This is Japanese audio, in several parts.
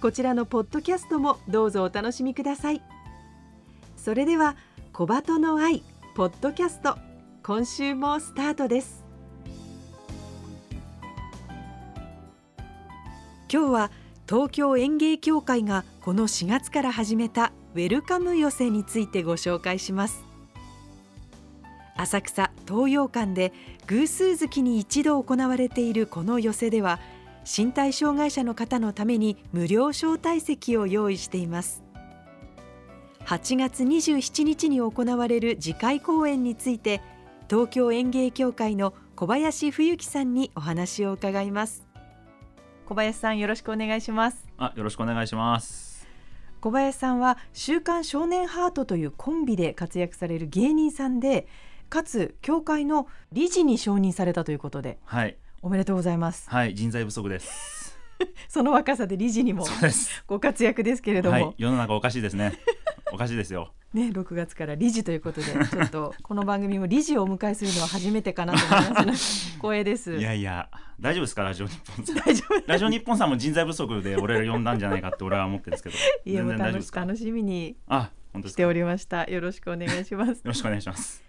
こちらのポッドキャストもどうぞお楽しみください。それでは小鳩の愛ポッドキャスト今週もスタートです。今日は東京園芸協会がこの4月から始めたウェルカム寄せについてご紹介します。浅草東洋館で偶数月に一度行われているこの寄せでは身体障害者の方のために無料招待席を用意しています。8月27日に行われる次回公演について東京園芸協会の小林冬樹さんにお話を伺います。小林さんよろしくお願いします。あ、よろしくお願いします。小林さんは週刊少年ハートというコンビで活躍される芸人さんでかつ協会の理事に承認されたということで。はい、おめでとうございますはい、人材不足です。その若さで理事にも。ご活躍ですけれども、はい、世の中おかしいですね。おかしいですよ。ね6月から理事ということでちょっとこの番組も理事をお迎えするのは初めてかなと思いますの 光栄ですいやいや、大丈夫ですか、ラジオ日本さん？大丈夫ラジオ日本さんも人材不足で俺ら呼んだんじゃないかって俺は思ってるんですけど。いやもう全然大丈夫ですか？楽しみにあ、本当しておりましたよろしくお願いしますろしくお願いします。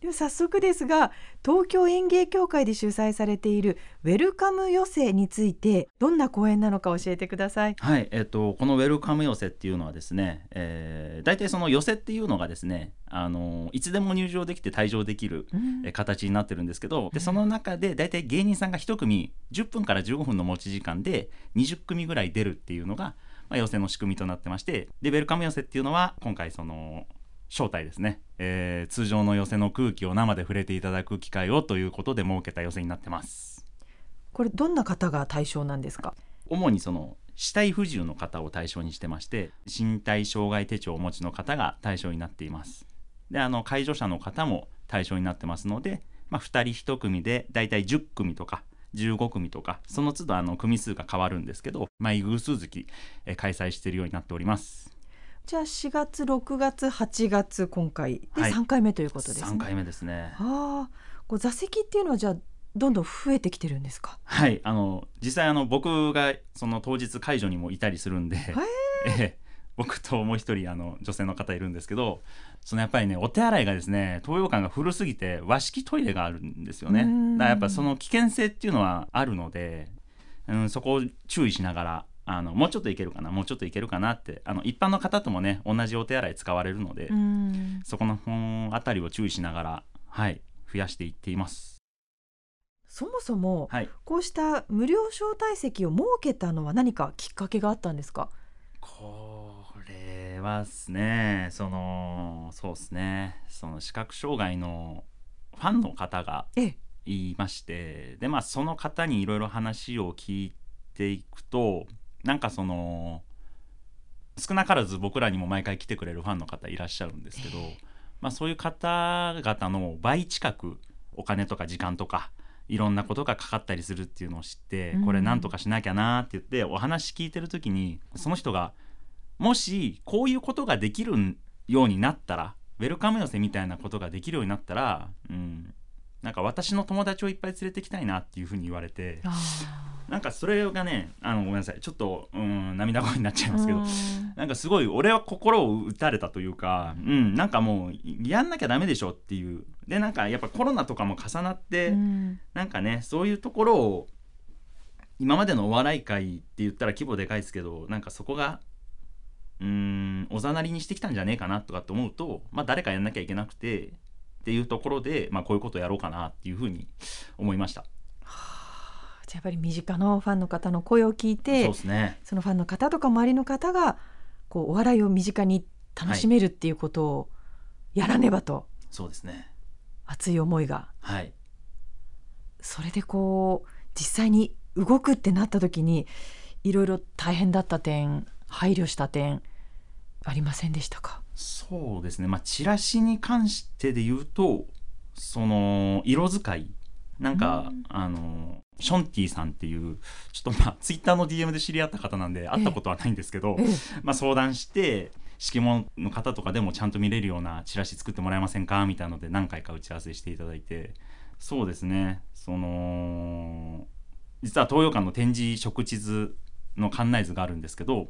では早速ですが東京園芸協会で主催されているウェルカム寄せについてどんな講演なのか教えてください。はい、えっ、とこのウェルカム寄せっていうのはですね、えー、大体その寄せっていうのがですね、あのいつでも入場できて退場できる形になってるんですけどでその中で大体芸人さんが1組10分から15分の持ち時間で20組ぐらい出るっていうのが、まあ、寄せの仕組みとなってましてでウェルカム寄せっていうのは今回その招待ですね、えー通常の寄せの空気を生で触れていただく機会をということで設けた寄せになってます。これどんな方が対象なんですか？主にその肢体不自由の方を対象にしてまして身体障害手帳をお持ちの方が対象になっています。であの介助者の方も対象になってますので、まあ、2人1組でだいたい10組とか15組とかその都度あの組数が変わるんですけど毎偶数月、えー開催しているようになっておりますじゃあ4月6月8月今回。ではい。3回目ということですね、3回目ですね。ああ。こう座席っていうのはじゃあどんどん増えてきてるんですか？はい。あの実際あの僕がその当日介助にもいたりするんで、え。え僕ともう一人あの女性の方いるんですけどそのやっぱりねお手洗いがですね東洋館が古すぎて和式トイレがあるんですよね。うん。だからやっぱその危険性っていうのはあるので、うん、そこを注意しながらあのもうちょっといけるかなもうちょっといけるかなってあの一般の方ともね同じお手洗い使われるので、うん。そこのうんあたりを注意しながらはい増やしていっています。そもそもはい。こうした無料招待席を設けたのは何かきっかけがあったんですか？これはですねそのそうですねその視覚障害のファンの方がええ。いましてでまあその方にいろいろ話を聞いていくとなんかその少なからず僕らにも毎回来てくれるファンの方いらっしゃるんですけど、まあ、そういう方々の倍近くお金とか時間とかいろんなことがかかったりするっていうのを知って、うん。これなんとかしなきゃなって言ってお話聞いてる時にその人がもしこういうことができるようになったらウェルカム寄せみたいなことができるようになったら、うん、なんか私の友達をいっぱい連れてきたいなっていうふうに言われてあなんかそれがねあのごめんなさい。ちょっとうん涙声になっちゃいーますけど。うん。なんかすごい俺は心を打たれたというか、うん、なんかもうやんなきゃダメでしょっていう。でなんかやっぱコロナとかも重なって、うん。なんかねそういうところを今までのお笑い界って言ったら規模でかいですけどなんかそこがうーんおざなりにしてきたんじゃねえかなとかって思うと、まあ、誰かやんなきゃいけなくてっていうところで、まあ、こういうことをやろうかなっていうふうに思いました。じゃあやっぱり身近なファンの方の声を聞いそうてですね。そのファンの方とか周りの方がこうお笑いを身近に楽しめるっていうことをやらねばと、そうですね。熱い思いが。はい。それでこう実際に動くってなった時にいろいろ大変だった点配慮した点ありませんでしたか？そうですね。まあチラシに関してで言うとその色使い。なんか、うん。あのションティさんっていうちょっとまあツイッターの DM で知り合った方なんで会ったことはないんですけど、ええ。まあ、相談して敷物の方とかでもちゃんと見れるようなチラシ作ってもらえませんか？みたいなので何回か打ち合わせしていただいて。そうですね。その実は東洋館の展示食地図の館内図があるんですけど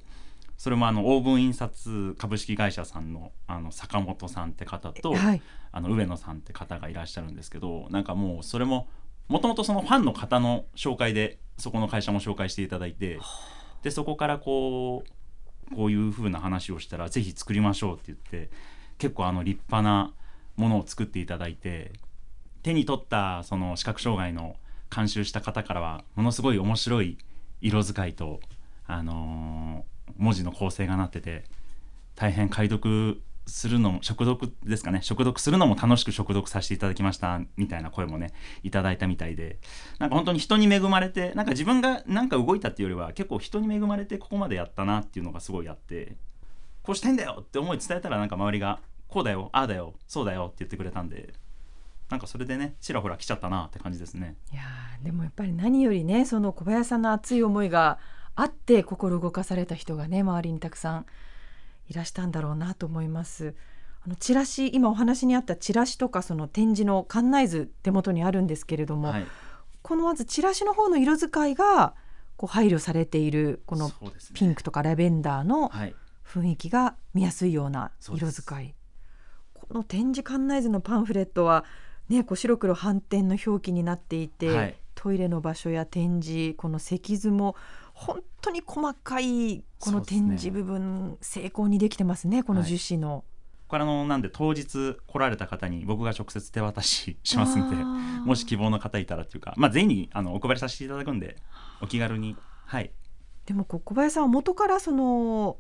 それもあのオーブン印刷株式会社さんのあの坂本さんって方と、はい。あの上野さんって方がいらっしゃるんですけどなんかもうそれももともとそのファンの方の紹介でそこの会社も紹介していただいてでそこからこうこういう風な話をしたらぜひ作りましょうって言って結構あの立派なものを作っていただいて手に取ったその視覚障害の監修した方からはものすごい面白い色使いと、あのー文字の構成がなってて大変解読するのも食読ですかね食読するのも楽しく食読させていただきましたみたいな声もねいただいたみたいでなんか本当に人に恵まれてなんか自分がなんか動いたっていうよりは結構人に恵まれてここまでやったなっていうのがすごいあってこうしたいんだよって思い伝えたらなんか周りがこうだよああだよそうだよって言ってくれたんでなんかそれでねちらほら来ちゃったなって感じですね。いやーでもやっぱり何よりねその小林さんの熱い思いがあって心動かされた人がね周りにたくさんいらしたんだろうなと思います。あのチラシ今お話にあったチラシとかその展示の館内図手元にあるんですけれども、はい、このまずチラシの方の色使いがこう配慮されているこのピンクとかラベンダーのはい。雰囲気が見やすいような色使い。この展示館内図のパンフレットは、ね、こう白黒反転の表記になっていて、はい。トイレの場所や展示この石図も本当に細かいこの展示部分、精巧にできてますねこのはい樹脂の。これあのなんで当日来られた方に僕が直接手渡ししますんでもし希望の方いたらっていうか、まあ、全員にあのお配りさせていただくんでお気軽に。はい。でもこう小林さんは元からその、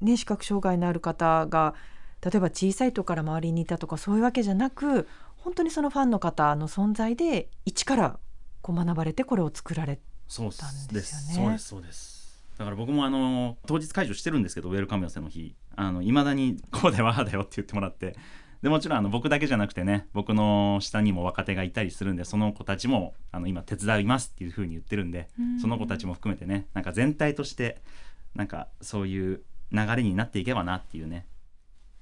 ね、視覚障害のある方が例えば小さい時から周りにいたとかそういうわけじゃなく本当にそのファンの方の存在で一からこう学ばれてこれを作られそうでです。すよねそうです。そうです。だから僕もあの当日解除してるんですけどウェルカム寄せの日。いまだにこうだよああだよって言ってもらって。でもちろんあの僕だけじゃなくてね僕の下にも若手がいたりするんでその子たちもあの今手伝いますっていうふうに言ってるんでその子たちも含めてねなんか全体としてなんかそういう流れになっていけばなっていうね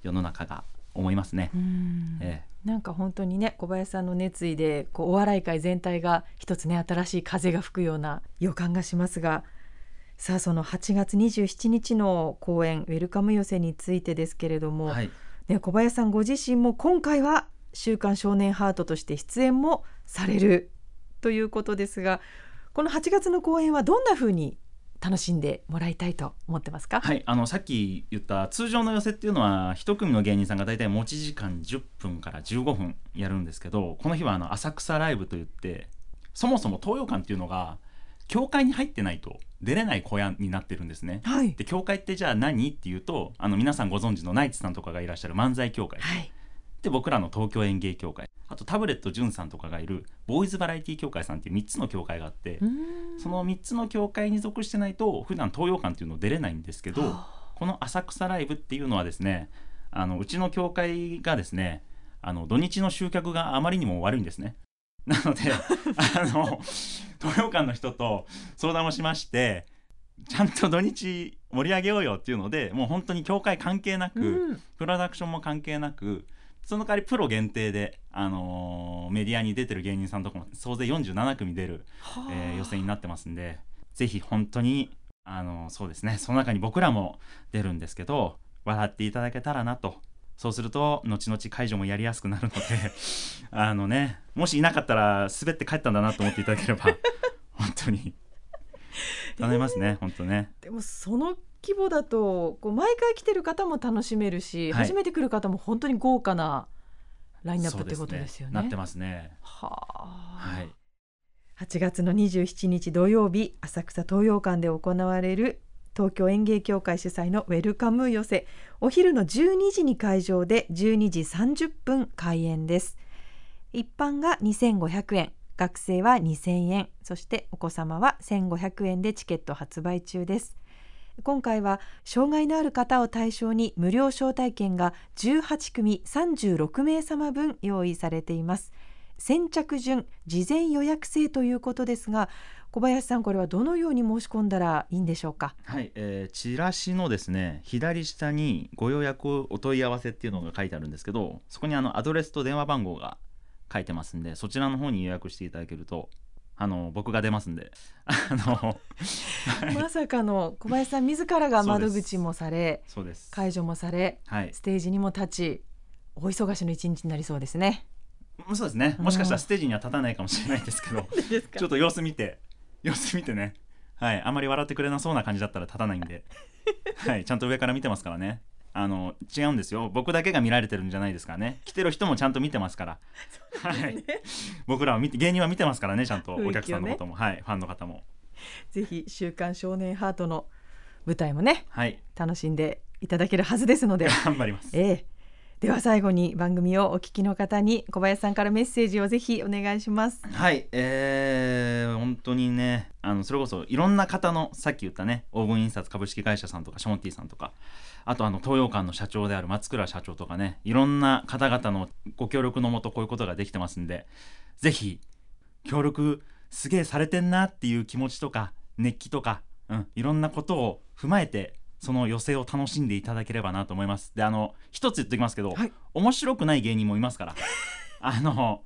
世の中が思いますね。うん。ええなんか本当にね小林さんの熱意でこうお笑い界全体が一つね新しい風が吹くような予感がしますがさあその8月27日の公演「ウェルカム寄せ」についてですけれども、はい。ね、小林さんご自身も今回は「週刊少年ハート」として出演もされるということですがこの8月の公演はどんなふうに楽しんでもらいたいと思ってますか、はい、あのさっき言った通常の寄せっていうのは一組の芸人さんが大体持ち時間10分から15分やるんですけどこの日はあの浅草ライブといってそもそも東洋館っていうのが教会に入ってないと出れない小屋になってるんですね。はい。で教会ってじゃあ何？っていうとあの皆さんご存知のナイツさんとかがいらっしゃる漫才協会。はいで僕らの東京演芸協会あとタブレット潤さんとかがいるボーイズバラエティ協会さんっていう3つの協会があってその3つの協会に属してないと普段東洋館っていうの出れないんですけどはこの浅草ライブっていうのはですねあのうちの協会がですねあの土日の集客があまりにも悪いんですね。なので あの東洋館の人と相談をしましてちゃんと土日盛り上げようよっていうのでもう本当に協会関係なく、うん。プロダクションも関係なくその代わりプロ限定で、あのーメディアに出てる芸人さんとかも総勢47組出る、はあ。えー予選になってますんでぜひ本当に、あのーそうですねその中に僕らも出るんですけど笑っていただけたらなと。そうすると後々解除もやりやすくなるので あのねもしいなかったら滑って帰ったんだなと思っていただければ本当に。頼みますね本当ね。でもその規模だとこう毎回来てる方も楽しめるし、はい。初めて来る方も本当に豪華なラインナップってことですよね。なってますね。はあ、はい。8月の27日土曜日浅草東洋館で行われる東京園芸協会主催のウェルカム寄せお昼の12時に会場で12時30分開演です。一般が2500円。学生は2000円。そしてお子様は1500円でチケット発売中です今回は障害のある方を対象に無料招待券が18組36名様分用意されています。先着順事前予約制ということですが小林さんこれはどのように申し込んだらいいんでしょうか？はい、えーチラシのですね左下にご予約お問い合わせっていうのが書いてあるんですけどそこにあのアドレスと電話番号が書いてますんでそちらの方に予約していただけるとあの僕が出ますんで。あの、はい。まさかの小林さん自らが窓口もされそうです。会場もされはい。ステージにも立ちお忙しの一日になりそうですね。そうですね。もしかしたらステージには立たないかもしれないですけどちょっと様子見て様子見てね。はい。あまり笑ってくれなそうな感じだったら立たないんで。はい。ちゃんと上から見てますからねあの違うんですよ。僕だけが見られてるんじゃないですからね。来てる人もちゃんと見てますから。はい。僕らは見て芸人は見てますからねちゃんとお客さんのことも、はい。ファンの方も。ぜひ週刊少年ハートの舞台もねはい。楽しんでいただけるはずですので。頑張ります。ええでは最後に番組をお聞きの方に小林さんからメッセージをぜひお願いします。はい、えー、本当にねあのそれこそいろんな方のさっき言ったね黄金印刷株式会社さんとかショーンティーさんとかあとあの東洋館の社長である松倉社長とかねいろんな方々のご協力のもとこういうことができてますんでぜひ協力すげえされてんなっていう気持ちとか熱気とか、うん、いろんなことを踏まえてその寄せを楽しんでいただければなと思います。であの一つ言っておきますけど、はい。面白くない芸人もいますから。あの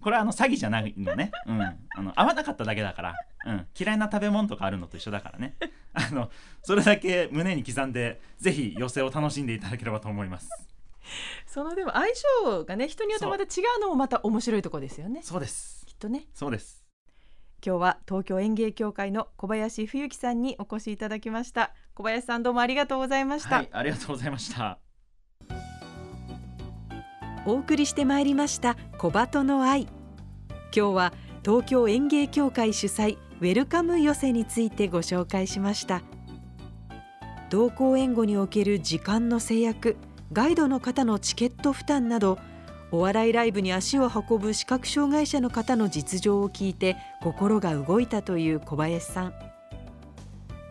これはあの詐欺じゃないのね、うん、あの合わなかっただけだから、うん、嫌いな食べ物とかあるのと一緒だからね。あのそれだけ胸に刻んでぜひ寄せを楽しんでいただければと思います。そのでも相性がね人によってまた違うのもまた面白いところですよね。そうです。きっとね。そうです。今日は東京園芸協会の小林冬樹さんにお越しいただきました小林さんどうもありがとうございました、はいありがとうございました。お送りしてまいりました小鳩の愛。今日は東京園芸協会主催ウェルカム寄せについてご紹介しました。同行援護における時間の制約ガイドの方のチケット負担などお笑いライブに足を運ぶ視覚障害者の方の実情を聞いて心が動いたという小林さん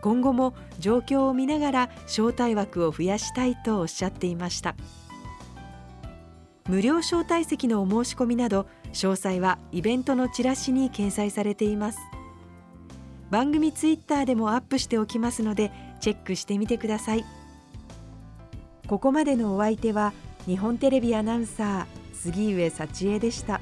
今後も状況を見ながら招待枠を増やしたいとおっしゃっていました。無料招待席のお申し込みなど詳細はイベントのチラシに掲載されています。番組ツイッターでもアップしておきますのでチェックしてみてください。ここまでのお相手は日本テレビアナウンサー杉上幸恵でした。